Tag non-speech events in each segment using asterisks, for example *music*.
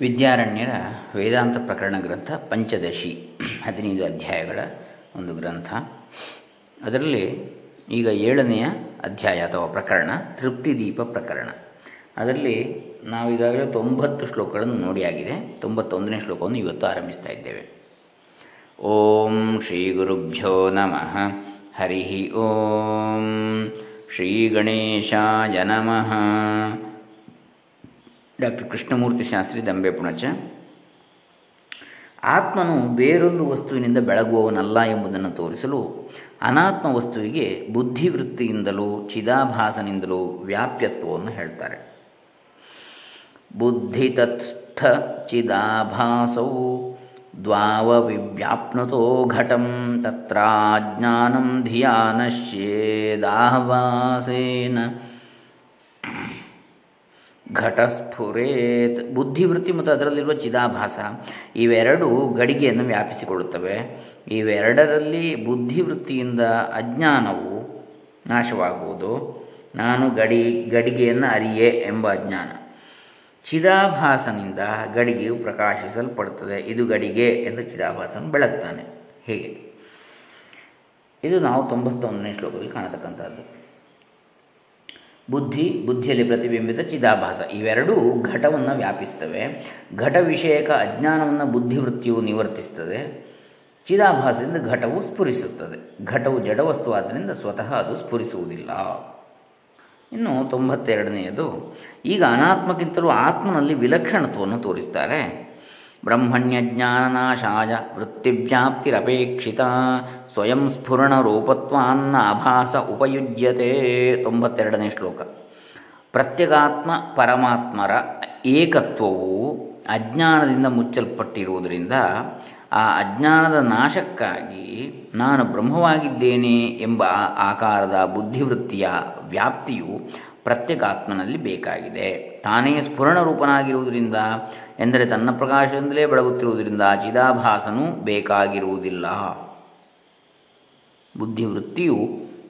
ವಿದ್ಯಾರಣ್ಯರ ವೇದಾಂತ ಪ್ರಕರಣ ಗ್ರಂಥ ಪಂಚದಶಿ ಹದಿನೈದು ಅಧ್ಯಾಯಗಳ ಒಂದು ಗ್ರಂಥ. ಅದರಲ್ಲಿ ಈಗ ಏಳನೆಯ ಅಧ್ಯಾಯ ಅಥವಾ ಪ್ರಕರಣ, ತೃಪ್ತಿದೀಪ ಪ್ರಕರಣ. ಅದರಲ್ಲಿ ನಾವು ಈಗಾಗಲೇ ತೊಂಬತ್ತು ಶ್ಲೋಕಗಳನ್ನು ನೋಡಿಯಾಗಿದೆ ತೊಂಬತ್ತೊಂದನೇ ಶ್ಲೋಕವನ್ನು ಇವತ್ತು ಆರಂಭಿಸ್ತಾ ಇದ್ದೇವೆ. ಓಂ ಶ್ರೀ ಗುರುಭ್ಯೋ ನಮಃ. ಹರಿ ಓಂ. ಶ್ರೀ ಗಣೇಶಾಯ ನಮಃ. ಡಾಕ್ಟರ್ ಕೃಷ್ಣಮೂರ್ತಿ ಶಾಸ್ತ್ರಿ ದಂಬೆ ಪುಣಚ. ಆತ್ಮನು ಬೇರೊಂದು ವಸ್ತುವಿನಿಂದ ಬೆಳಗುವವನಲ್ಲ ಎಂಬುದನ್ನು ತೋರಿಸಲು ಅನಾತ್ಮ ವಸ್ತುವಿಗೆ ಬುದ್ಧಿವೃತ್ತಿಯಿಂದಲೂ ಚಿದಾಭಾಸನಿಂದಲೂ ವ್ಯಾಪ್ಯತ್ವವನ್ನು ಹೇಳ್ತಾರೆ. ಬುದ್ಧಿತತ್ಸ್ಥ ಚಿದಾಭಾಸೌ ದ್ವಾವ ವಿವ್ಯಾಪ್ನುತೋ ಘಟಂ ತತ್ರಾಜ್ಞಾನಂ ಧಿಯಾ ನಶ್ಯೇದಾಹವಾಸೇನ ಘಟಸ್ಫುರೇತ್ ಬುದ್ಧಿವೃತ್ತಿ ಮತ್ತು ಅದರಲ್ಲಿರುವ ಚಿದಾಭಾಸ, ಇವೆರಡು ಗಡಿಗೆಯನ್ನು ವ್ಯಾಪಿಸಿಕೊಳ್ಳುತ್ತವೆ. ಇವೆರಡರಲ್ಲಿ ಬುದ್ಧಿವೃತ್ತಿಯಿಂದ ಅಜ್ಞಾನವು ನಾಶವಾಗುವುದು. ನಾನು ಗಡಿ, ಗಡಿಗೆಯನ್ನು ಅರಿಯೆ ಎಂಬ ಅಜ್ಞಾನ. ಚಿದಾಭಾಸನಿಂದ ಗಡಿಗೆಯು ಪ್ರಕಾಶಿಸಲ್ಪಡುತ್ತದೆ. ಇದು ಗಡಿಗೆ ಎಂದು ಚಿದಾಭಾಸನು ಬೆಳಗ್ತಾನೆ. ಹೇಗೆ. ಇದು ನಾವು ತೊಂಬತ್ತೊಂದನೇ ಶ್ಲೋಕದಲ್ಲಿ ಕಾಣತಕ್ಕಂಥದ್ದು ಬುದ್ಧಿ, ಬುದ್ಧಿಯಲ್ಲಿ ಪ್ರತಿಬಿಂಬಿತ ಚಿದಾಭಾಸ. ಇವೆರಡೂ ಘಟವನ್ನು ವ್ಯಾಪಿಸ್ತವೆ. ಘಟ ವಿಷಯಕ ಅಜ್ಞಾನವನ್ನು ಬುದ್ಧಿವೃತ್ತಿಯು ನಿವರ್ತಿಸ್ತದೆ. ಚಿದಾಭಾಸದಿಂದ ಘಟವು ಸ್ಫುರಿಸುತ್ತದೆ. ಘಟವು ಜಡವಸ್ತುವಾದ್ದರಿಂದ ಸ್ವತಃ ಅದು ಸ್ಫುರಿಸುವುದಿಲ್ಲ. ಇನ್ನು ತೊಂಬತ್ತೆರಡನೆಯದು, ಈಗ ಅನಾತ್ಮಕ್ಕಿಂತಲೂ ಆತ್ಮನಲ್ಲಿ ವಿಲಕ್ಷಣತ್ವವನ್ನು ತೋರಿಸ್ತಾರೆ. ಬ್ರಹ್ಮಣ್ಯಜ್ಞಾನನಾಶಾಯ ವೃತ್ತಿವ್ಯಾಪ್ತಿರಪೇಕ್ಷಿತ. ಸ್ವಯಂ ಸ್ಫುರಣ ರೂಪತ್ವಾನ್ನ ಆಭಾಸ ಉಪಯುಜ್ಯತೆ. ತೊಂಬತ್ತೆರಡನೇ ಶ್ಲೋಕ. ಪ್ರತ್ಯಗಾತ್ಮ ಪರಮಾತ್ಮರ ಏಕತ್ವವು ಅಜ್ಞಾನದಿಂದ ಮುಚ್ಚಲ್ಪಟ್ಟಿರುವುದರಿಂದ ಆ ಅಜ್ಞಾನದ ನಾಶಕ್ಕಾಗಿ ನಾನು ಬ್ರಹ್ಮವಾಗಿದ್ದೇನೆ ಎಂಬ ಆಕಾರದ ಬುದ್ಧಿವೃತ್ತಿಯ ವ್ಯಾಪ್ತಿಯು ಪ್ರತ್ಯೇಕಾತ್ಮನಲ್ಲಿ ಬೇಕಾಗಿದೆ. ತಾನೇ ಸ್ಫುರಣ ರೂಪನಾಗಿರುವುದರಿಂದ ಎಂದರೆ ತನ್ನ ಪ್ರಕಾಶದಿಂದಲೇ ಬೆಳಗುತ್ತಿರುವುದರಿಂದ ಚಿದಾಭಾಸನು ಬೇಕಾಗಿರುವುದಿಲ್ಲ. ಬುದ್ಧಿವೃತ್ತಿಯು,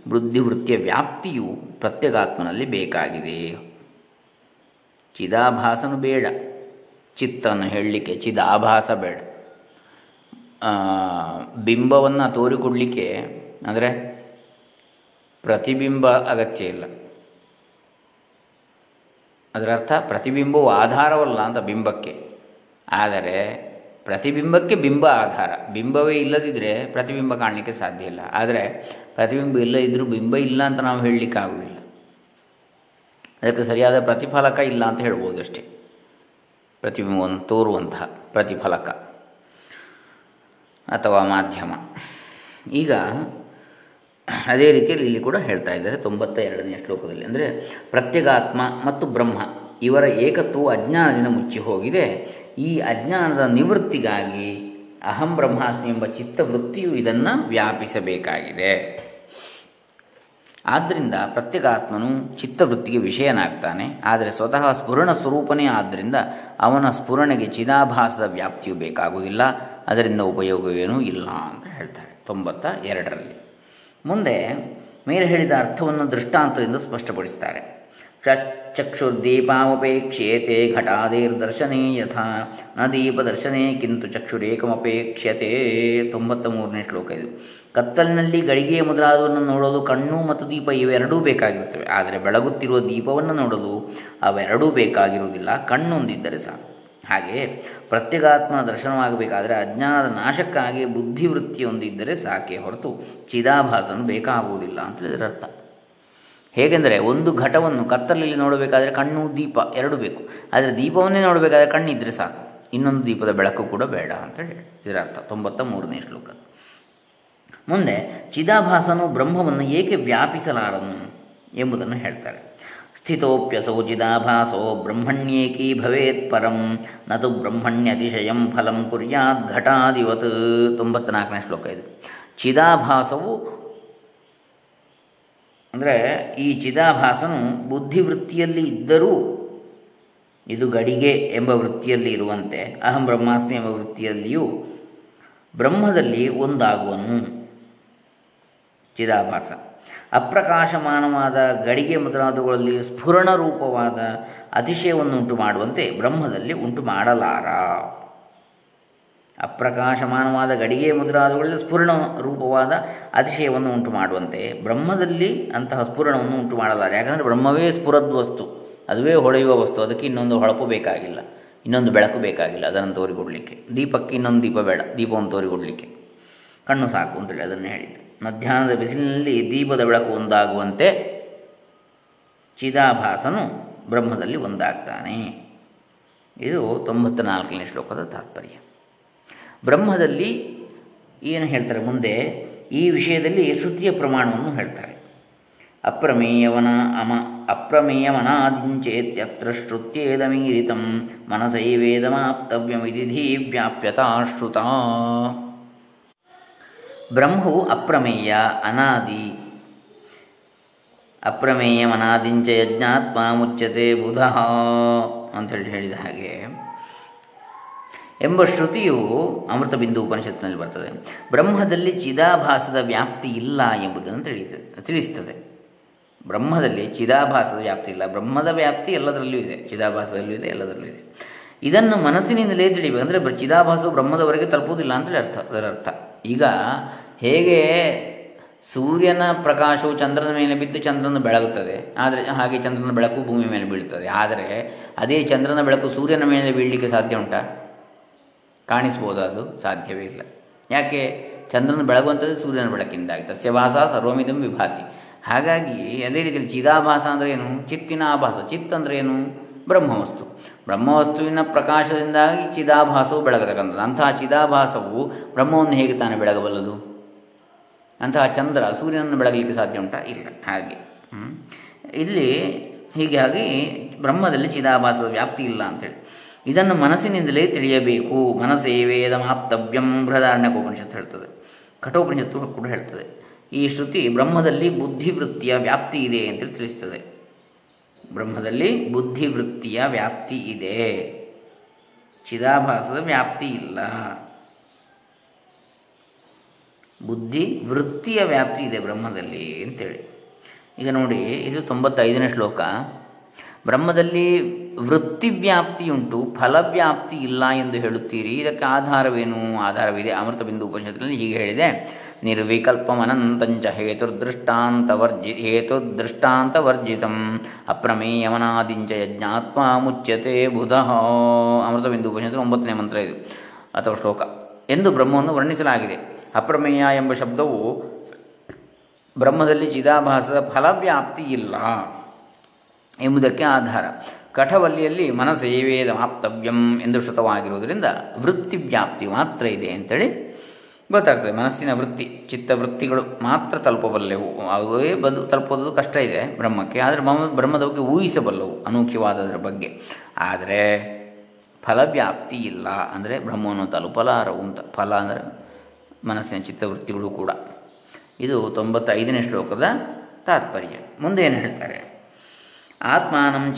ಬುದ್ಧಿವೃತ್ತಿಯ ವ್ಯಾಪ್ತಿಯು ಪ್ರತ್ಯಗಾತ್ಮನಲ್ಲಿ ಬೇಕಾಗಿದೆ. ಚಿದಾಭಾಸನು ಬೇಡ. ಚಿತ್ತನ್ನು ಹೇಳಲಿಕ್ಕೆ ಚಿದಾಭಾಸ ಬೇಡ. ಬಿಂಬವನ್ನು ತೋರಿಕೊಡಲಿಕ್ಕೆ, ಅಂದರೆ ಪ್ರತಿಬಿಂಬ ಅಗತ್ಯ ಇಲ್ಲ. ಅದರ ಅರ್ಥ ಪ್ರತಿಬಿಂಬವು ಆಧಾರವಲ್ಲ ಅಂತ ಬಿಂಬಕ್ಕೆ. ಆದರೆ ಪ್ರತಿಬಿಂಬಕ್ಕೆ ಬಿಂಬ ಆಧಾರ. ಬಿಂಬವೇ ಇಲ್ಲದಿದ್ದರೆ ಪ್ರತಿಬಿಂಬ ಕಾಣಲಿಕ್ಕೆ ಸಾಧ್ಯ ಇಲ್ಲ. ಆದರೆ ಪ್ರತಿಬಿಂಬ ಇಲ್ಲದಿದ್ದರೂ ಬಿಂಬ ಇಲ್ಲ ಅಂತ ನಾವು ಹೇಳಲಿಕ್ಕೆ ಆಗುವುದಿಲ್ಲ. ಅದಕ್ಕೆ ಸರಿಯಾದ ಪ್ರತಿಫಲಕ ಇಲ್ಲ ಅಂತ ಹೇಳ್ಬೋದು ಅಷ್ಟೇ. ಪ್ರತಿಬಿಂಬವನ್ನು ತೋರುವಂತಹ ಪ್ರತಿಫಲಕ ಅಥವಾ ಮಾಧ್ಯಮ. ಈಗ ಅದೇ ರೀತಿಯಲ್ಲಿ ಇಲ್ಲಿ ಕೂಡ ಹೇಳ್ತಾ ಇದ್ದಾರೆ ತೊಂಬತ್ತ ಎರಡನೆಯ ಶ್ಲೋಕದಲ್ಲಿ. ಅಂದರೆ ಪ್ರತ್ಯಗಾತ್ಮ ಮತ್ತು ಬ್ರಹ್ಮ ಇವರ ಏಕತ್ವವು ಅಜ್ಞಾನದಿಂದ ಮುಚ್ಚಿ ಹೋಗಿದೆ. ಈ ಅಜ್ಞಾನದ ನಿವೃತ್ತಿಗಾಗಿ ಅಹಂ ಬ್ರಹ್ಮಾಸ್ಮಿ ಎಂಬ ಚಿತ್ತವೃತ್ತಿಯು ಇದನ್ನು ವ್ಯಾಪಿಸಬೇಕಾಗಿದೆ. ಆದ್ದರಿಂದ ಪ್ರತ್ಯಗಾತ್ಮನು ಚಿತ್ತವೃತ್ತಿಗೆ ವಿಷಯನಾಗ್ತಾನೆ. ಆದರೆ ಸ್ವತಃ ಸ್ಫುರಣ ಸ್ವರೂಪನೇ ಆದ್ದರಿಂದ ಅವನ ಸ್ಫುರಣೆಗೆ ಚಿದಾಭಾಸದ ವ್ಯಾಪ್ತಿಯು ಬೇಕಾಗುವುದಿಲ್ಲ. ಅದರಿಂದ ಉಪಯೋಗವೇನೂ ಇಲ್ಲ ಅಂತ ಹೇಳ್ತಾರೆ ತೊಂಬತ್ತ ಎರಡರಲ್ಲಿ. ಮುಂದೆ ಮೇಲೆ ಹೇಳಿದ ಅರ್ಥವನ್ನು ದೃಷ್ಟಾಂತದಿಂದ ಸ್ಪಷ್ಟಪಡಿಸ್ತಾರೆ ಚಕ್ಷುರ್ದೀಪಾಮಪೇಕ್ಷ್ಯೇತೆ ಘಟಾದೇರ್ದರ್ಶನೇ ಯಥಾ, ನ ದೀಪದರ್ಶನೇ ಕಿಂತು ಚಕ್ಷುರೇಕಮಪೇಕ್ಷ್ಯತೆ. ತೊಂಬತ್ತ ಮೂರನೇ ಶ್ಲೋಕ ಇದು. ಕತ್ತಲಿನಲ್ಲಿ ಗಳಿಗೆ ಮೊದಲಾದವನ್ನು ನೋಡಲು ಕಣ್ಣು ಮತ್ತು ದೀಪ ಇವೆರಡೂ ಬೇಕಾಗಿರುತ್ತವೆ. ಆದರೆ ಬೆಳಗುತ್ತಿರುವ ದೀಪವನ್ನು ನೋಡಲು ಅವೆರಡೂ ಬೇಕಾಗಿರುವುದಿಲ್ಲ. ಕಣ್ಣೊಂದಿದ್ದರೆ ಸಾಕು. ಹಾಗೆ ಪ್ರತ್ಯಗಾತ್ಮನ ದರ್ಶನವಾಗಬೇಕಾದರೆ ಅಜ್ಞಾನದ ನಾಶಕ್ಕಾಗಿ ಬುದ್ಧಿವೃತ್ತಿಯೊಂದಿದ್ದರೆ ಸಾಕೆ ಹೊರತು ಚಿದಾಭಾಸನು ಬೇಕಾಗುವುದಿಲ್ಲ ಅಂತ ಇದರ ಅರ್ಥ. ಹೇಗೆಂದರೆ ಒಂದು ಘಟವನ್ನು ಕತ್ತಲಲ್ಲಿ ನೋಡಬೇಕಾದರೆ ಕಣ್ಣು, ದೀಪ ಎರಡು ಬೇಕು. ಆದರೆ ದೀಪವನ್ನೇ ನೋಡಬೇಕಾದ್ರೆ ಕಣ್ಣಿದ್ದರೆ ಸಾಕು. ಇನ್ನೊಂದು ದೀಪದ ಬೆಳಕು ಕೂಡ ಬೇಡ ಅಂತ ಹೇಳಿ. ಇದರ ಅರ್ಥ. ತೊಂಬತ್ತ ಮೂರನೇ ಶ್ಲೋಕ. ಮುಂದೆ ಚಿದಾಭಾಸನು ಬ್ರಹ್ಮವನ್ನು ಏಕೆ ವ್ಯಾಪಿಸಲಾರನು ಎಂಬುದನ್ನು ಹೇಳ್ತಾರೆ. ಸ್ಥಿತೋಪ್ಯಸೌ ಚಿದಾಭಾಸೋ ಬ್ರಹ್ಮಣ್ಯೇಕೀ ಭವೇತ್ ಪರಂ ನತು ಬ್ರಹ್ಮಣ್ಯತಿಶಯಂ ಫಲಂ ಕುರ್ಯಾತ್ ಘಟಾದಿವತ್ ತೊಂಬತ್ನಾಲ್ಕನೇ ಶ್ಲೋಕ ಇದು. ಚಿದಾಭಾಸವು ಅಂದರೆ ಈ ಚಿದಾಭಾಸನು ಬುದ್ಧಿವೃತ್ತಿಯಲ್ಲಿ ಇದ್ದರೂ ಇದು ಗಡಿಗೆ ಎಂಬ ವೃತ್ತಿಯಲ್ಲಿ ಇರುವಂತೆ, ಅಹಂ ಬ್ರಹ್ಮಾಸ್ಮಿ ಎಂಬ ವೃತ್ತಿಯಲ್ಲಿಯೂ ಬ್ರಹ್ಮದಲ್ಲಿ ಒಂದಾಗುವನು ಚಿದಾಭಾಸ. ಅಪ್ರಕಾಶಮಾನವಾದ ಗಡಿಗೆ ಮೊದಲಾದವುಗಳಲ್ಲಿ ಸ್ಫುರಣ ರೂಪವಾದ ಅತಿಶಯವನ್ನು ಉಂಟು ಮಾಡುವಂತೆ ಬ್ರಹ್ಮದಲ್ಲಿ ಉಂಟು ಮಾಡಲಾರ ಅಪ್ರಕಾಶಮಾನವಾದ ಗಡಿಗೆ ಮುದ್ರಾದಗಳಲ್ಲಿ ಸ್ಫುರಣ ರೂಪವಾದ ಅತಿಶಯವನ್ನು ಉಂಟು ಮಾಡುವಂತೆ ಬ್ರಹ್ಮದಲ್ಲಿ ಅಂತಹ ಸ್ಫುರಣವನ್ನು ಉಂಟು ಮಾಡಲಾರ ಯಾಕಂದರೆ ಬ್ರಹ್ಮವೇ ಸ್ಫುರದ್ ವಸ್ತು. ಅದುವೇ ಹೊಳೆಯುವ ವಸ್ತು. ಅದಕ್ಕೆ ಇನ್ನೊಂದು ಹೊಳಪು ಬೇಕಾಗಿಲ್ಲ. ಇನ್ನೊಂದು ಬೆಳಕು ಬೇಕಾಗಿಲ್ಲ. ಅದನ್ನು ತೋರಿಕೊಡಲಿಕ್ಕೆ. ದೀಪಕ್ಕೆ ಇನ್ನೊಂದು ದೀಪ ಬೇಡ. ದೀಪವನ್ನು ತೋರಿಕೊಡಲಿಕ್ಕೆ. ಕಣ್ಣು ಸಾಕು ಅಂತೇಳಿ ಅದನ್ನು ಹೇಳಿದ್ದು. ಮಧ್ಯಾಹ್ನದ ಬಿಸಿಲಿನಲ್ಲಿ ದೀಪದ ಬೆಳಕು ಒಂದಾಗುವಂತೆ ಚಿದಾಭಾಸನು ಬ್ರಹ್ಮದಲ್ಲಿ ಒಂದಾಗ್ತಾನೆ. ಇದು ತೊಂಬತ್ತ ನಾಲ್ಕನೇ ಶ್ಲೋಕದ ತಾತ್ಪರ್ಯ. ಬ್ರಹ್ಮದಲ್ಲಿ ಏನು ಹೇಳ್ತಾರೆ ಮುಂದೆ? ಈ ವಿಷಯದಲ್ಲಿ ಶ್ರುತಿಯ ಪ್ರಮಾಣವನ್ನು ಹೇಳ್ತಾರೆ. ಅಪ್ರಮೇಯವನ ಅಮ, ಅಪ್ರಮೇಯವನಾದಿಂಚೇತ್ಯತ್ರ ಶ್ರುತ್ಯೇದಮೀರಿತಂ ಮನಸೈವೇದಮಾಪ್ತವ್ಯಮಿದಿಧಿ ವ್ಯಾಪ್ಯತಾ ಶ್ರುತ ಬ್ರಹ್ಮವು ಅಪ್ರಮೇಯ, ಅನಾದಿ. ಅಪ್ರಮೇಯವನಾದಿಂಚ ಯಜ್ಞಾತ್ಮ ಮುಚ್ಚತೆ ಬುಧ ಅಂಥೇಳಿ ಹೇಳಿದ ಹಾಗೆ. ಎಂಬ ಶ್ರುತಿಯು ಅಮೃತ ಬಿಂದು ಉಪನಿಷತ್ತಿನಲ್ಲಿ ಬರ್ತದೆ. ಬ್ರಹ್ಮದಲ್ಲಿ ಚಿದಾಭಾಸದ ವ್ಯಾಪ್ತಿ ಇಲ್ಲ ಎಂಬುದನ್ನು ತಿಳಿಯುತ್ತದೆ ತಿಳಿಸ್ತದೆ. ಬ್ರಹ್ಮದಲ್ಲಿ ಚಿದಾಭಾಸದ ವ್ಯಾಪ್ತಿ ಇಲ್ಲ. ಬ್ರಹ್ಮದ ವ್ಯಾಪ್ತಿ ಎಲ್ಲದರಲ್ಲೂ ಇದೆ. ಚಿದಾಭಾಸದಲ್ಲೂ ಇದೆ, ಎಲ್ಲದರಲ್ಲೂ ಇದೆ. ಇದನ್ನು ಮನಸ್ಸಿನಿಂದಲೇ ತಿಳಿಬೇಕು. ಅಂದರೆ ಚಿದಾಭಾಸವು ಬ್ರಹ್ಮದವರೆಗೆ ತಲುಪುವುದಿಲ್ಲ ಅಂತೇಳಿ ಅರ್ಥ, ಅದರ ಅರ್ಥ. ಈಗ ಹೇಗೆ ಸೂರ್ಯನ ಪ್ರಕಾಶವು ಚಂದ್ರನ ಮೇಲೆ ಬಿದ್ದು ಚಂದ್ರನ ಬೆಳಗುತ್ತದೆ, ಆದರೆ ಹಾಗೆ ಚಂದ್ರನ ಬೆಳಕು ಭೂಮಿ ಮೇಲೆ ಬೀಳುತ್ತದೆ ಆದರೆ ಅದೇ ಚಂದ್ರನ ಬೆಳಕು ಸೂರ್ಯನ ಮೇಲೆ ಬೀಳಲಿಕ್ಕೆ ಸಾಧ್ಯ ಉಂಟಾ? ಕಾಣಿಸ್ಬೋದು ಅದು, ಸಾಧ್ಯವೇ ಇಲ್ಲ. ಯಾಕೆ? ಚಂದ್ರನ ಬೆಳಗುವಂಥದ್ದು ಸೂರ್ಯನ ಬೆಳಕಿಂದಾಗಿ. ತಸ್ಯಭಾಸ ಸರ್ವಮಿದಂ ವಿಭಾತಿ. ಹಾಗಾಗಿ ಅದೇ ರೀತಿಯಲ್ಲಿ ಚಿದಾಭಾಸ ಅಂದರೆ ಏನು? ಚಿತ್ತಿನ ಆಭಾಸ. ಚಿತ್ ಅಂದರೆ ಏನು? ಬ್ರಹ್ಮವಸ್ತುವಿನ ಪ್ರಕಾಶದಿಂದಾಗಿ ಚಿದಾಭಾಸವು ಬೆಳಗತಕ್ಕಂಥದ್ದು. ಅಂತಹ ಚಿದಾಭಾಸವು ಬ್ರಹ್ಮವನ್ನು ಹೇಗೆ ತಾನೇ ಬೆಳಗಬಲ್ಲದು? ಅಂತಹ ಚಂದ್ರ ಸೂರ್ಯನನ್ನು ಬೆಳಗಲಿಕ್ಕೆ ಸಾಧ್ಯ ಉಂಟಾ? ಇಲ್ಲ. ಹಾಗೆ. ಇಲ್ಲಿ ಹೀಗಾಗಿ ಬ್ರಹ್ಮದಲ್ಲಿ ಚಿದಾಭಾಸದ ವ್ಯಾಪ್ತಿ ಇಲ್ಲ ಅಂತೇಳಿ. ಇದನ್ನು ಮನಸ್ಸಿನಿಂದಲೇ ತಿಳಿಯಬೇಕು. ಮನಸ್ಸೇ ವೇದಮಾಪ್ತವ್ಯಂ ಬೃಹದಾರಣ್ಯಕೋಪನಿಷತ್ತು ಹೇಳ್ತದೆ. ಕಠೋಪನಿಷತ್ತು ಕೂಡ ಹೇಳ್ತದೆ. ಈ ಶ್ರುತಿ ಬ್ರಹ್ಮದಲ್ಲಿ ಬುದ್ಧಿವೃತ್ತಿಯ ವ್ಯಾಪ್ತಿ ಇದೆ ಅಂತೇಳಿ ತಿಳಿಸ್ತದೆ. ಬ್ರಹ್ಮದಲ್ಲಿ ಬುದ್ಧಿವೃತ್ತಿಯ ವ್ಯಾಪ್ತಿ ಇದೆ. ಚಿದಾಭಾಸದ ವ್ಯಾಪ್ತಿ ಇಲ್ಲ. ಬುದ್ಧಿ ವೃತ್ತಿಯ ವ್ಯಾಪ್ತಿ ಇದೆ ಬ್ರಹ್ಮದಲ್ಲಿ ಅಂತೇಳಿ. ಈಗ ನೋಡಿ, ಇದು ತೊಂಬತ್ತೈದನೇ ಶ್ಲೋಕ. ಬ್ರಹ್ಮದಲ್ಲಿ ವೃತ್ತಿವ್ಯಾಪ್ತಿಯುಂಟು, ಫಲವ್ಯಾಪ್ತಿ ಇಲ್ಲ ಎಂದು ಹೇಳುತ್ತೀರಿ. ಇದಕ್ಕೆ ಆಧಾರವೇನು? ಆಧಾರವಿದೆ. ಅಮೃತ ಬಿಂದು ಹೀಗೆ ಹೇಳಿದೆ. ನಿರ್ವಿಕಲ್ಪಮನಂತಂಚ ಹೇತುರ್ದೃಷ್ಟಾಂತವರ್ಜಿ ಹೇತುರ್ದೃಷ್ಟಾಂತವರ್ಜಿತಂ ಅಪ್ರಮೇಯಮನಾದಿಂಚ ಯಜ್ಞಾತ್ಮ ಮುಚ್ಯತೆ ಬುಧ ಅಮೃತ ಬಿಂದು ಉಪನಿಷತ್ತು ಒಂಬತ್ತನೇ ಮಂತ್ರ ಇದು ಅಥವಾ ಶ್ಲೋಕ. ಎಂದು ಬ್ರಹ್ಮವನ್ನು ವರ್ಣಿಸಲಾಗಿದೆ. ಅಪ್ರಮೇಯ ಎಂಬ ಶಬ್ದವು ಬ್ರಹ್ಮದಲ್ಲಿ ಚಿದಾಭಾಸದ ಫಲವ್ಯಾಪ್ತಿ ಇಲ್ಲ ಎಂಬುದಕ್ಕೆ ಆಧಾರ. ಕಠವಲ್ಲಿಯಲ್ಲಿ ಮನಸ್ಸೇವೇದ ಮಾಪ್ತವ್ಯಂ ಎಂದು ಶ್ರುತವಾಗಿರುವುದರಿಂದ ವೃತ್ತಿ ವ್ಯಾಪ್ತಿ ಮಾತ್ರ ಇದೆ ಅಂತೇಳಿ ಗೊತ್ತಾಗ್ತದೆ, ಮನಸ್ಸಿನ ವೃತ್ತಿ, ಚಿತ್ತ ವೃತ್ತಿಗಳು ಮಾತ್ರ ತಲುಪಬಲ್ಲೆವು. ಅವೇ ಬಂದು ತಲುಪೋದು ಕಷ್ಟ ಇದೆ ಬ್ರಹ್ಮಕ್ಕೆ, ಆದರೆ ಬ್ರಹ್ಮದ ಬಗ್ಗೆ ಊಹಿಸಬಲ್ಲವು ಅನೂಖ್ಯವಾದದರ ಬಗ್ಗೆ. ಆದರೆ ಫಲವ್ಯಾಪ್ತಿ ಇಲ್ಲ ಅಂದರೆ ಬ್ರಹ್ಮವನ್ನು ತಲುಪಲಾರವು ಅಂತ. ಫಲ ಅಂದರೆ ಮನಸ್ಸಿನ ಚಿತ್ತವೃತ್ತಿಗಳು ಕೂಡ. ಇದು ತೊಂಬತ್ತೈದನೇ ಶ್ಲೋಕದ ತಾತ್ಪರ್ಯ. ಮುಂದೆ ಏನು ಹೇಳ್ತಾರೆ? ಆತ್ಮಾನಂ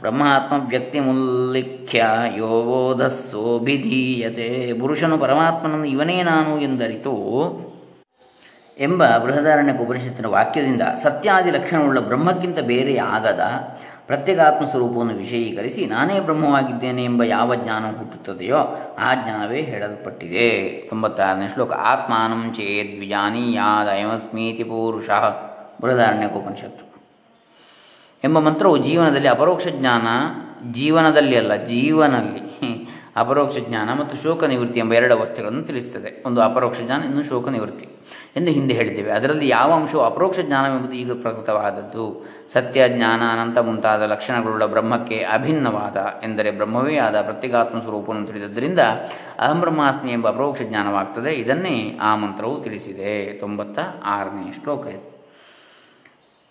ಬ್ರಹ್ಮಾತ್ಮ ವ್ಯಕ್ತಿಮುಲ್ಲಿಖ್ಯ ಯೋಬೋಧಸ್ಸೋಭಿಧೀಯತೆ ಪುರುಷನು ಪರಮಾತ್ಮನನ್ನು ಇವನೇ ನಾನು ಎಂದರಿತು ಎಂಬ ಬೃಹದಾರಣ್ಯ ಉಪನಿಷತ್ತಿನ ವಾಕ್ಯದಿಂದ ಸತ್ಯಾದಿ ಲಕ್ಷಣವುಳ್ಳ ಬ್ರಹ್ಮಕ್ಕಿಂತ ಬೇರೆ ಆಗದ ಪ್ರತ್ಯೇಕಾತ್ಮ ಸ್ವರೂಪವನ್ನು ವಿಷಯೀಕರಿಸಿ ನಾನೇ ಬ್ರಹ್ಮವಾಗಿದ್ದೇನೆ ಎಂಬ ಯಾವ ಜ್ಞಾನ ಹುಟ್ಟುತ್ತದೆಯೋ ಆ ಜ್ಞಾನವೇ ಹೇಳಲ್ಪಟ್ಟಿದೆ. ತೊಂಬತ್ತಾರನೇ ಶ್ಲೋಕ. ಆತ್ಮಾನಂ ಚೇದ್ವಿಜಾನೀಯಾದಯಮಸ್ಮೀತಿ ಪುರುಷ. ಬೃಹದಾರಣ್ಯಕೋಪನಿಷತ್ತು ಎಂಬ ಮಂತ್ರವು ಜೀವನದಲ್ಲಿ ಅಪರೋಕ್ಷ ಜ್ಞಾನ, ಜೀವನದಲ್ಲಿ ಅಲ್ಲ, ಜೀವನಲ್ಲಿ ಅಪರೋಕ್ಷ ಜ್ಞಾನ ಮತ್ತು ಶೋಕ ನಿವೃತ್ತಿ ಎಂಬ ಎರಡು ಅವಸ್ಥೆಗಳನ್ನು ತಿಳಿಸ್ತದೆ. ಒಂದು ಅಪರೋಕ್ಷ ಜ್ಞಾನ, ಇನ್ನು ಶೋಕ ನಿವೃತ್ತಿ ಎಂದು ಹಿಂದೆ ಹೇಳಿದ್ದೇವೆ. ಅದರಲ್ಲಿ ಯಾವ ಅಂಶವು ಅಪರೋಕ್ಷ ಜ್ಞಾನವೆಂಬುದು ಈಗ ಪ್ರಕೃತವಾದದ್ದು? ಸತ್ಯ, ಜ್ಞಾನ, ಅನಂತ ಮುಂತಾದ ಲಕ್ಷಣಗಳುಳ್ಳ ಬ್ರಹ್ಮಕ್ಕೆ ಅಭಿನ್ನವಾದ ಎಂದರೆ ಬ್ರಹ್ಮವೇ ಆದ ಪ್ರತ್ಯೇಕಾತ್ಮ ಸ್ವರೂಪವನ್ನು ತಿಳಿದದ್ದರಿಂದ ಅಹಂ ಬ್ರಹ್ಮಾಸ್ಮಿ ಎಂಬ ಅಪರೋಕ್ಷ ಜ್ಞಾನವಾಗ್ತದೆ. ಇದನ್ನೇ ಆ ಮಂತ್ರವು ತಿಳಿಸಿದೆ. ತೊಂಬತ್ತ ಆರನೇ ಶ್ಲೋಕ.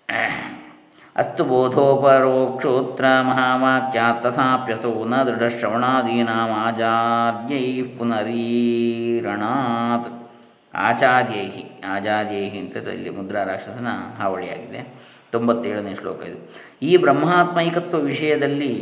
*clears throat* ಅಸ್ತು ಬೋಧೋಪರೋಕ್ಷೋತ್ರ ಮಹಾವಾಕ್ಯಾತ್ ತಥಾಪ್ಯಸೋ ನ ದೃಢಶ್ರವಣಾದೀನಾಮಾಚಾರ್ಯೈ ಪುನರೀರಣಾತ್. ಆಚಾರ್ಯೈ ಆಚಾರ್ಯೈ ಅಂತ ಇಲ್ಲಿ ಮುದ್ರಾ ರಾಕ್ಷಸನ ಹಾವಳಿಯಾಗಿದೆ. ತೊಂಬತ್ತೇಳನೇ ಶ್ಲೋಕ ಇದು. ಈ ಬ್ರಹ್ಮಾತ್ಮೈಕತ್ವ ವಿಷಯದಲ್ಲಿ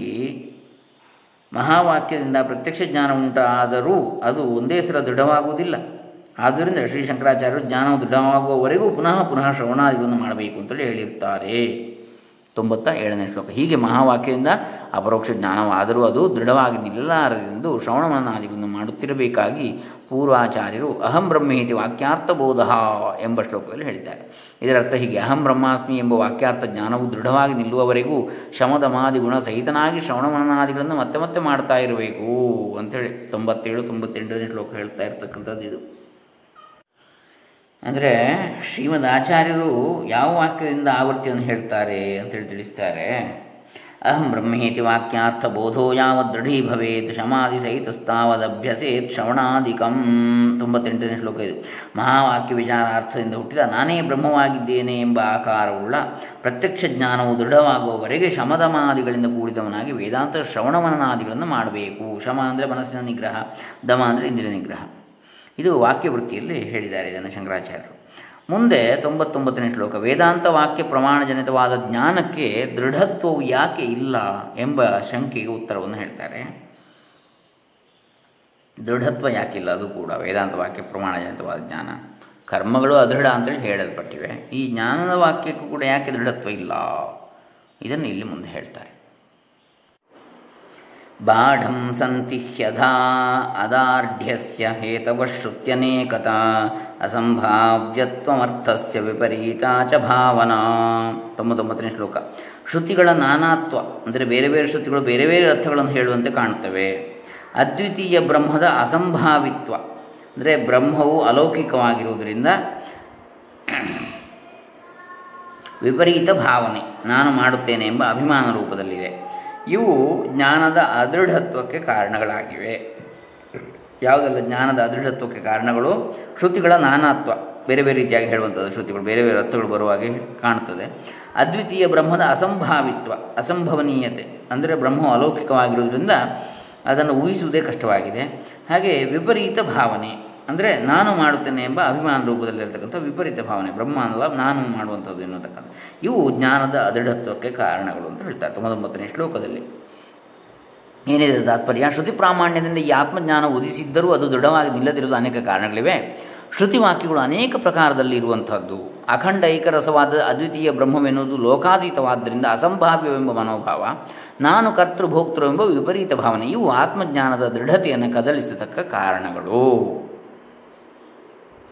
ಮಹಾವಾಕ್ಯದಿಂದ ಪ್ರತ್ಯಕ್ಷ ಜ್ಞಾನ ಉಂಟಾದರೂ ಅದು ಒಂದೇ ಸಲ ದೃಢವಾಗುವುದಿಲ್ಲ. ಆದ್ದರಿಂದ ಶ್ರೀ ಶಂಕರಾಚಾರ್ಯರು ಜ್ಞಾನವು ದೃಢವಾಗುವವರೆಗೂ ಪುನಃ ಪುನಃ ಶ್ರವಣಾದಿಗಳನ್ನು ಮಾಡಬೇಕು ಅಂತೇಳಿ ಹೇಳಿರ್ತಾರೆ ತೊಂಬತ್ತ ಏಳನೇ ಶ್ಲೋಕ. ಹೀಗೆ ಮಹಾವಾಕ್ಯದಿಂದ ಅಪರೋಕ್ಷ ಜ್ಞಾನವಾದರೂ ಅದು ದೃಢವಾಗಿ ನಿಲ್ಲಲಾರದೆಂದು ಶ್ರವಣಮನನಾದಿಗಳನ್ನು ಮಾಡುತ್ತಿರಬೇಕಾಗಿ ಪೂರ್ವಾಚಾರ್ಯರು ಅಹಂ ಬ್ರಹ್ಮೇತಿ ವಾಕ್ಯಾರ್ಥಬೋಧ ಎಂಬ ಶ್ಲೋಕದಲ್ಲಿ ಹೇಳಿದ್ದಾರೆ. ಇದರರ್ಥ ಹೀಗೆ ಅಹಂ ಬ್ರಹ್ಮಾಸ್ಮಿ ಎಂಬ ವಾಕ್ಯಾರ್ಥ ಜ್ಞಾನವು ದೃಢವಾಗಿ ನಿಲ್ಲುವವರೆಗೂ ಶಮದಮಾದಿ ಗುಣ ಸಹಿತನಾಗಿ ಶ್ರವಣಮನನಾದಿಗಳನ್ನು ಮತ್ತೆ ಮತ್ತೆ ಮಾಡ್ತಾ ಇರಬೇಕು ಅಂತೇಳಿ ತೊಂಬತ್ತೇಳು ತೊಂಬತ್ತೆಂಟನೇ ಶ್ಲೋಕ ಹೇಳ್ತಾ ಇರ್ತಕ್ಕಂಥದ್ದು ಇದು. ಅಂದರೆ ಶ್ರೀಮದ್ ಆಚಾರ್ಯರು ಯಾವ ವಾಕ್ಯದಿಂದ ಆವೃತ್ತಿಯನ್ನು ಹೇಳ್ತಾರೆ ಅಂತೇಳಿ ತಿಳಿಸ್ತಾರೆ. ಅಹಂ ಬ್ರಹ್ಮೇತಿ ವಾಕ್ಯಾರ್ಥ ಬೋಧೋ ಯಾವ ದೃಢೀ ಭವೇತ್, ಶಮಾದಿ ಸಹಿತಸ್ತಾವದಭ್ಯಸೇತ್, ಶ್ರವಣಾಧಿಕಂ. ತೊಂಬತ್ತೆಂಟನೇ ಶ್ಲೋಕ ಇದು. ಮಹಾವಾಕ್ಯ ವಿಚಾರಾರ್ಥದಿಂದ ಹುಟ್ಟಿದ ನಾನೇ ಬ್ರಹ್ಮವಾಗಿದ್ದೇನೆ ಎಂಬ ಆಕಾರವುಳ್ಳ ಪ್ರತ್ಯಕ್ಷ ಜ್ಞಾನವು ದೃಢವಾಗುವವರೆಗೆ ಶಮದಮಾದಿಗಳಿಂದ ಕೂಡಿದವನಾಗಿ ವೇದಾಂತ ಶ್ರವಣಮನನಾದಿಗಳನ್ನು ಮಾಡಬೇಕು. ಶಮ ಅಂದರೆ ಮನಸ್ಸಿನ ನಿಗ್ರಹ, ದಮ ಅಂದರೆ ಇಂದ್ರಿಯ ನಿಗ್ರಹ. ಇದು ವಾಕ್ಯವೃತ್ತಿಯಲ್ಲಿ ಹೇಳಿದ್ದಾರೆ ಇದನ್ನು ಶಂಕರಾಚಾರ್ಯರು. ಮುಂದೆ ತೊಂಬತ್ತೊಂಬತ್ತನೇ ಶ್ಲೋಕ, ವೇದಾಂತ ವಾಕ್ಯ ಪ್ರಮಾಣಜನಿತವಾದ ಜ್ಞಾನಕ್ಕೆ ದೃಢತ್ವವು ಯಾಕೆ ಇಲ್ಲ? ಎಂಬ ಶಂಕೆಗೆ ಉತ್ತರವನ್ನು ಹೇಳ್ತಾರೆ. ದೃಢತ್ವ ಯಾಕಿಲ್ಲ ಅದು ಕೂಡ ವೇದಾಂತ ವಾಕ್ಯ ಪ್ರಮಾಣಜನಿತವಾದ ಜ್ಞಾನ. ಕರ್ಮಗಳು ಅದೃಢ ಅಂತೇಳಿ ಹೇಳಲ್ಪಟ್ಟಿವೆ. ಈ ಜ್ಞಾನದ ವಾಕ್ಯಕ್ಕೂ ಕೂಡ ಯಾಕೆ ದೃಢತ್ವ ಇಲ್ಲ? ಇದನ್ನು ಇಲ್ಲಿ ಮುಂದೆ ಹೇಳ್ತಾರೆ. ಬಾಢಂ ಸಂತಿ ಹ್ಯಧಾ ಅದಾರ್ಢ್ಯಸ್ಯ ಹೇತವಶ್ರುತ್ಯನೇಕತಾ ಅಸಂಭಾವ್ಯತ್ವಮರ್ಥಸ್ಯ ವಿಪರೀತ ಚ ಭಾವನಾ. ತೊಂಬತ್ತೊಂಬತ್ತನೇ ಶ್ಲೋಕ. ಶ್ರುತಿಗಳ ನಾನಾತ್ವ, ಅಂದರೆ ಬೇರೆ ಬೇರೆ ಶ್ರುತಿಗಳು ಬೇರೆ ಬೇರೆ ಅರ್ಥಗಳನ್ನು ಹೇಳುವಂತೆ ಕಾಣುತ್ತವೆ. ಅದ್ವಿತೀಯ ಬ್ರಹ್ಮದ ಅಸಂಭಾವಿತ್ವ, ಅಂದರೆ ಬ್ರಹ್ಮವು ಅಲೌಕಿಕವಾಗಿರುವುದರಿಂದ ವಿಪರೀತ ಭಾವನೆ, ನಾನು ಮಾಡುತ್ತೇನೆ ಎಂಬ ಅಭಿಮಾನ ರೂಪದಲ್ಲಿದೆ. ಇವು ಜ್ಞಾನದ ಅದೃಢತ್ವಕ್ಕೆ ಕಾರಣಗಳಾಗಿವೆ. ಯಾವುದೆಲ್ಲ ಜ್ಞಾನದ ಅದೃಢತ್ವಕ್ಕೆ ಕಾರಣಗಳು? ಶ್ರುತಿಗಳ ನಾನಾತ್ವ. ಬೇರೆ ಬೇರೆ ರೀತಿಯಾಗಿ ಹೇಳುವಂಥದ್ದು ಶ್ರುತಿಗಳು. ಬೇರೆ ಬೇರೆ ಅರ್ಥಗಳು ಬರುವಾಗೆ ಕಾಣುತ್ತದೆ. ಅದ್ವಿತೀಯ ಬ್ರಹ್ಮದ ಅಸಂಭಾವಿತ್ವ, ಅಸಂಭವನೀಯತೆ. ಅಂದರೆ ಬ್ರಹ್ಮವು ಅಲೌಕಿಕವಾಗಿರುವುದರಿಂದ ಅದನ್ನು ಊಹಿಸುವುದೇ ಕಷ್ಟವಾಗಿದೆ. ಹಾಗೆ ವಿಪರೀತ ಭಾವನೆ. ಅಂದರೆ ನಾನು ಮಾಡುತ್ತೇನೆ ಎಂಬ ಅಭಿಮಾನ ರೂಪದಲ್ಲಿರ್ತಕ್ಕಂಥ ವಿಪರೀತ ಭಾವನೆ ಬ್ರಹ್ಮ ಅಲ್ಲ ನಾನು ಮಾಡುವಂಥದ್ದು ಎನ್ನುತಕ್ಕಂಥ. ಇವು ಜ್ಞಾನದ ಅದೃಢತ್ವಕ್ಕೆ ಕಾರಣಗಳು ಅಂತ ಹೇಳ್ತಾರೆ ತೊಂಬತ್ತೊಂಬತ್ತನೇ ಶ್ಲೋಕದಲ್ಲಿ. ಏನಿದೆ ತಾತ್ಪರ್ಯ? ಶ್ರುತಿ ಪ್ರಾಮಾಣ್ಯದಿಂದ ಈ ಆತ್ಮಜ್ಞಾನ ಉದಿಸಿದ್ದರೂ ಅದು ದೃಢವಾಗಿ ನಿಲ್ಲದಿರುವುದು ಅನೇಕ ಕಾರಣಗಳಿವೆ. ಶ್ರುತಿ ವಾಕ್ಯಗಳು ಅನೇಕ ಪ್ರಕಾರದಲ್ಲಿ ಇರುವಂಥದ್ದು. ಅಖಂಡ ಏಕರಸವಾದ ಅದ್ವಿತೀಯ ಬ್ರಹ್ಮವೆನ್ನುವುದು ಲೋಕಾತೀತವಾದ್ದರಿಂದ ಅಸಂಭಾವ್ಯವೆಂಬ ಮನೋಭಾವ, ನಾನು ಕರ್ತೃಭೋಕ್ತೃವೆಂಬ ವಿಪರೀತ ಭಾವನೆ, ಇವು ಆತ್ಮಜ್ಞಾನದ ದೃಢತೆಯನ್ನು ಕದಲಿಸತಕ್ಕ ಕಾರಣಗಳು.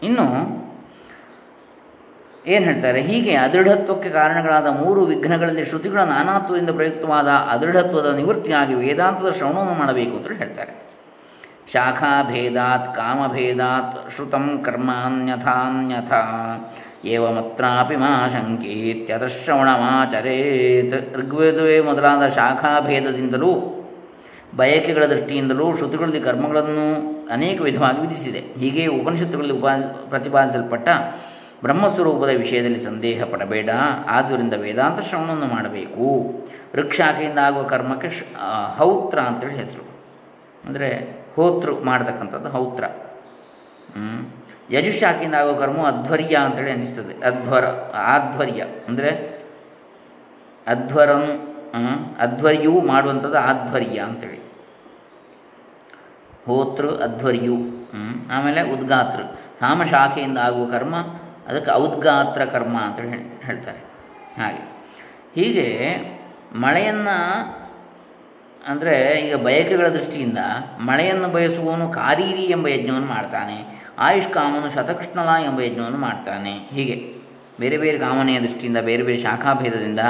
ಇನ್ನು ಏನು ಹೇಳ್ತಾರೆ, ಹೀಗೆ ಅದೃಢತ್ವಕ್ಕೆ ಕಾರಣಗಳಾದ ಮೂರು ವಿಘ್ನಗಳಲ್ಲಿ ಶ್ರುತಿಗಳ ನಾನಾತ್ವದಿಂದ ಪ್ರಯುಕ್ತವಾದ ಅದೃಢತ್ವದ ನಿವೃತ್ತಿಯಾಗಿ ವೇದಾಂತದ ಶ್ರವಣವನ್ನು ಮಾಡಬೇಕು ಅಂತ ಹೇಳ್ತಾರೆ. ಶಾಖಾಭೇದಾತ್, ಕಾಮಭೇದಾತ್, ಶ್ರುತಂ ಕರ್ಮಾನ್ಯಥಾನ್ಯಥಾ, ಏವಮತ್ರಾಪಿ ಮಾ ಶಂಕೇತ್ಯತಶ್ರವಣಮಾಚರೇತ್ ಋಗ್ವೇದವೇ ಮೊದಲಾದ ಶಾಖಾಭೇದದಿಂದಲೂ ಬಯಕೆಗಳ ದೃಷ್ಟಿಯಿಂದಲೂ ಶ್ರುತಿಗಳಲ್ಲಿ ಕರ್ಮಗಳನ್ನು ಅನೇಕ ವಿಧವಾಗಿ ವಿಧಿಸಿದೆ. ಹೀಗೆ ಉಪನಿಷತ್ತುಗಳಲ್ಲಿ ಉಪಾ, ಪ್ರತಿಪಾದಿಸಲ್ಪಟ್ಟ ಬ್ರಹ್ಮಸ್ವರೂಪದ ವಿಷಯದಲ್ಲಿ ಸಂದೇಹ ಪಡಬೇಡ. ಆದ್ದರಿಂದ ವೇದಾಂತ ಶ್ರವಣವನ್ನು ಮಾಡಬೇಕು. ವೃಕ್ಷಾಖೆಯಿಂದ ಆಗುವ ಕರ್ಮಕ್ಕೆ ಶ ಹೌತ್ರ ಅಂತೇಳಿ ಹೆಸರು. ಅಂದರೆ ಹೋತೃ ಮಾಡತಕ್ಕಂಥದ್ದು ಹೌತ್ರ. ಯಜುಶಾಖೆಯಿಂದ ಆಗುವ ಕರ್ಮ ಅಧ್ವರ್ಯ ಅಂತೇಳಿ ಅನ್ನಿಸ್ತದೆ. ಅಧ್ವರ, ಆಧ್ವರ್ಯ. ಅಂದರೆ ಅಧ್ವರಂ ಅಧ್ವರ್ಯವು ಮಾಡುವಂಥದ್ದು ಆಧ್ವರ್ಯ ಅಂತೇಳಿ. ಹೋತೃ ಅಧ್ವರ್ಯು ಆಮೇಲೆ ಉದ್ಗಾತ್ರ ಸಾಮ ಶಾಖೆಯಿಂದ ಆಗುವ ಕರ್ಮ, ಅದಕ್ಕೆ ಔದ್ಗಾತ್ರ ಕರ್ಮ ಅಂತ ಹೇಳ್ತಾರೆ. ಹಾಗೆ. ಹೀಗೆ ಮಳೆಯನ್ನು, ಅಂದರೆ ಈಗ ಬಯಕೆಗಳ ದೃಷ್ಟಿಯಿಂದ ಮಳೆಯನ್ನು ಬಯಸುವವನು ಕಾರೀರಿ ಎಂಬ ಯಜ್ಞವನ್ನು ಮಾಡ್ತಾನೆ, ಆಯುಷ್ಕಾಮನು ಶತಕೃಷ್ಣಲ ಎಂಬ ಯಜ್ಞವನ್ನು ಮಾಡ್ತಾನೆ. ಹೀಗೆ. ಬೇರೆ ಬೇರೆ ಕಾಮನೆಯ ದೃಷ್ಟಿಯಿಂದ, ಬೇರೆ ಬೇರೆ ಶಾಖಾಭೇದದಿಂದ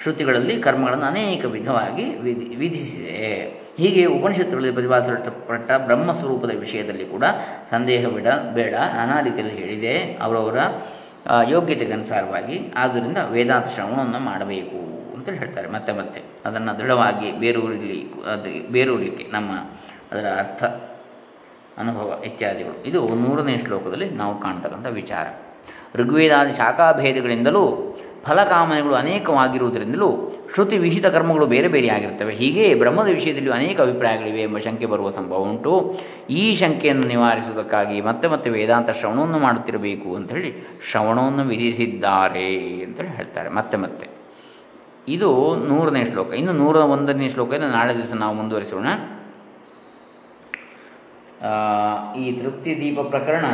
ಶ್ರುತಿಗಳಲ್ಲಿ ಕರ್ಮಗಳನ್ನು ಅನೇಕ ವಿಧವಾಗಿ ವಿಧಿ, ವಿಧಿಸಿದೆ. ಹೀಗೆ ಉಪನಿಷತ್ತುಗಳಲ್ಲಿ ಪ್ರತಿಪಾದಿಸಲ್ಪಟ್ಟ ಬ್ರಹ್ಮಸ್ವರೂಪದ ವಿಷಯದಲ್ಲಿ ಕೂಡ ಸಂದೇಹ ಬಿಡ, ಬೇಡ, ನಾನಾ ರೀತಿಯಲ್ಲಿ ಹೇಳಿದೆ. ಅವರವರ ಯೋಗ್ಯತೆಗೆ ಅನುಸಾರವಾಗಿ ಆದ್ದರಿಂದ ವೇದಾಂತ ಶ್ರವಣವನ್ನು ಮಾಡಬೇಕು ಅಂತೇಳಿ ಹೇಳ್ತಾರೆ. ಮತ್ತೆ ಮತ್ತೆ ಅದನ್ನು ದೃಢವಾಗಿ ಬೇರೂರಿಲಿ, ಅದು ಬೇರೂರಲಿಕ್ಕೆ ನಮ್ಮ ಅದರ ಅರ್ಥ, ಅನುಭವ ಇತ್ಯಾದಿಗಳು. ಇದು ನೂರನೇ ಶ್ಲೋಕದಲ್ಲಿ ನಾವು ಕಾಣ್ತಕ್ಕಂಥ ವಿಚಾರ. ಋಗ್ವೇದಾದಿ ಶಾಖಾಭೇದಗಳಿಂದಲೂ ಫಲಕಾಮನೆಗಳು ಅನೇಕವಾಗಿರುವುದರಿಂದಲೂ ಶ್ರುತಿ ವಿಹಿತ ಕರ್ಮಗಳು ಬೇರೆ ಬೇರೆಯಾಗಿರ್ತವೆ ಹೀಗೆ ಬ್ರಹ್ಮದ ವಿಷಯದಲ್ಲಿ ಅನೇಕ ಅಭಿಪ್ರಾಯಗಳಿವೆ ಎಂಬ ಶಂಕೆ ಬರುವ ಸಂಭವ ಉಂಟು. ಈ ಶಂಕೆಯನ್ನು ನಿವಾರಿಸುವುದಕ್ಕಾಗಿ ಮತ್ತೆ ಮತ್ತೆ ವೇದಾಂತ ಶ್ರವಣವನ್ನು ಮಾಡುತ್ತಿರಬೇಕು ಅಂಥೇಳಿ ಶ್ರವಣವನ್ನು ವಿಧಿಸಿದ್ದಾರೆ ಅಂತೇಳಿ ಹೇಳ್ತಾರೆ ಮತ್ತೆ ಮತ್ತೆ. ಇದು ನೂರನೇ ಶ್ಲೋಕ. ಇನ್ನು ನೂರ ಒಂದನೇ ಶ್ಲೋಕದಿಂದ ನಾಳೆ ದಿವಸ ನಾವು ಮುಂದುವರಿಸೋಣ. ಈ ತೃಪ್ತಿ ದೀಪ ಪ್ರಕರಣ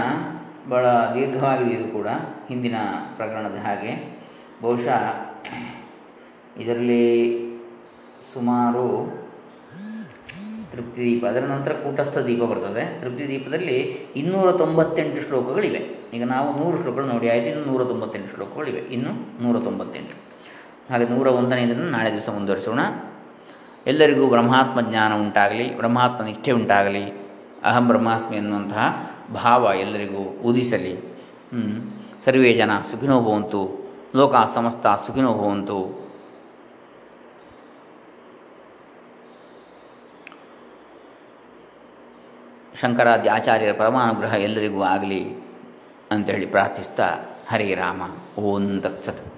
ಭಾಳ ದೀರ್ಘವಾಗಿದೆ ಇದು ಕೂಡ, ಹಿಂದಿನ ಪ್ರಕರಣದ ಹಾಗೆ. ಬಹುಶಃ ಇದರಲ್ಲಿ ಸುಮಾರು ತೃಪ್ತಿ ದೀಪ, ಅದರ ನಂತರ ಕೂಟಸ್ಥ ದೀಪ ಬರ್ತದೆ. ತೃಪ್ತಿ ದೀಪದಲ್ಲಿ ಇನ್ನೂರ ತೊಂಬತ್ತೆಂಟು ಶ್ಲೋಕಗಳಿವೆ. ಈಗ ನಾವು ನೂರು ಶ್ಲೋಕಗಳು ನೋಡಿ, ಆಯಿತು, ಇನ್ನು ನೂರ ತೊಂಬತ್ತೆಂಟು ಶ್ಲೋಕಗಳಿವೆ. ಇನ್ನು ನೂರ ತೊಂಬತ್ತೆಂಟು. ಹಾಗೆ ನೂರ ಒಂದನೇದನ್ನು ನಾಳೆ ದಿವಸ ಮುಂದುವರಿಸೋಣ. ಎಲ್ಲರಿಗೂ ಬ್ರಹ್ಮಾತ್ಮ ಜ್ಞಾನ ಉಂಟಾಗಲಿ, ಬ್ರಹ್ಮಾತ್ಮ ನಿಷ್ಠೆ ಉಂಟಾಗಲಿ, ಅಹಂ ಬ್ರಹ್ಮಾಸ್ಮಿ ಅನ್ನುವಂತಹ ಭಾವ ಎಲ್ಲರಿಗೂ ಉದಿಸಲಿ ಸರ್ವೇ ಜನ ಸುಖಿನೋ ಭವಂತು. ಲೋಕ ಸಮಸ್ತ ಸುಖಿನೋ ಭವಂತು. ಶಂಕರಾದಿ ಆಚಾರ್ಯರ ಪರಮಾನುಗ್ರಹ ಎಲ್ಲರಿಗೂ ಆಗಲಿ ಅಂತೇಳಿ ಪ್ರಾರ್ಥಿಸ್ತಾ ಹರೇ ರಾಮ. ಓಂ ತತ್ಸತ್.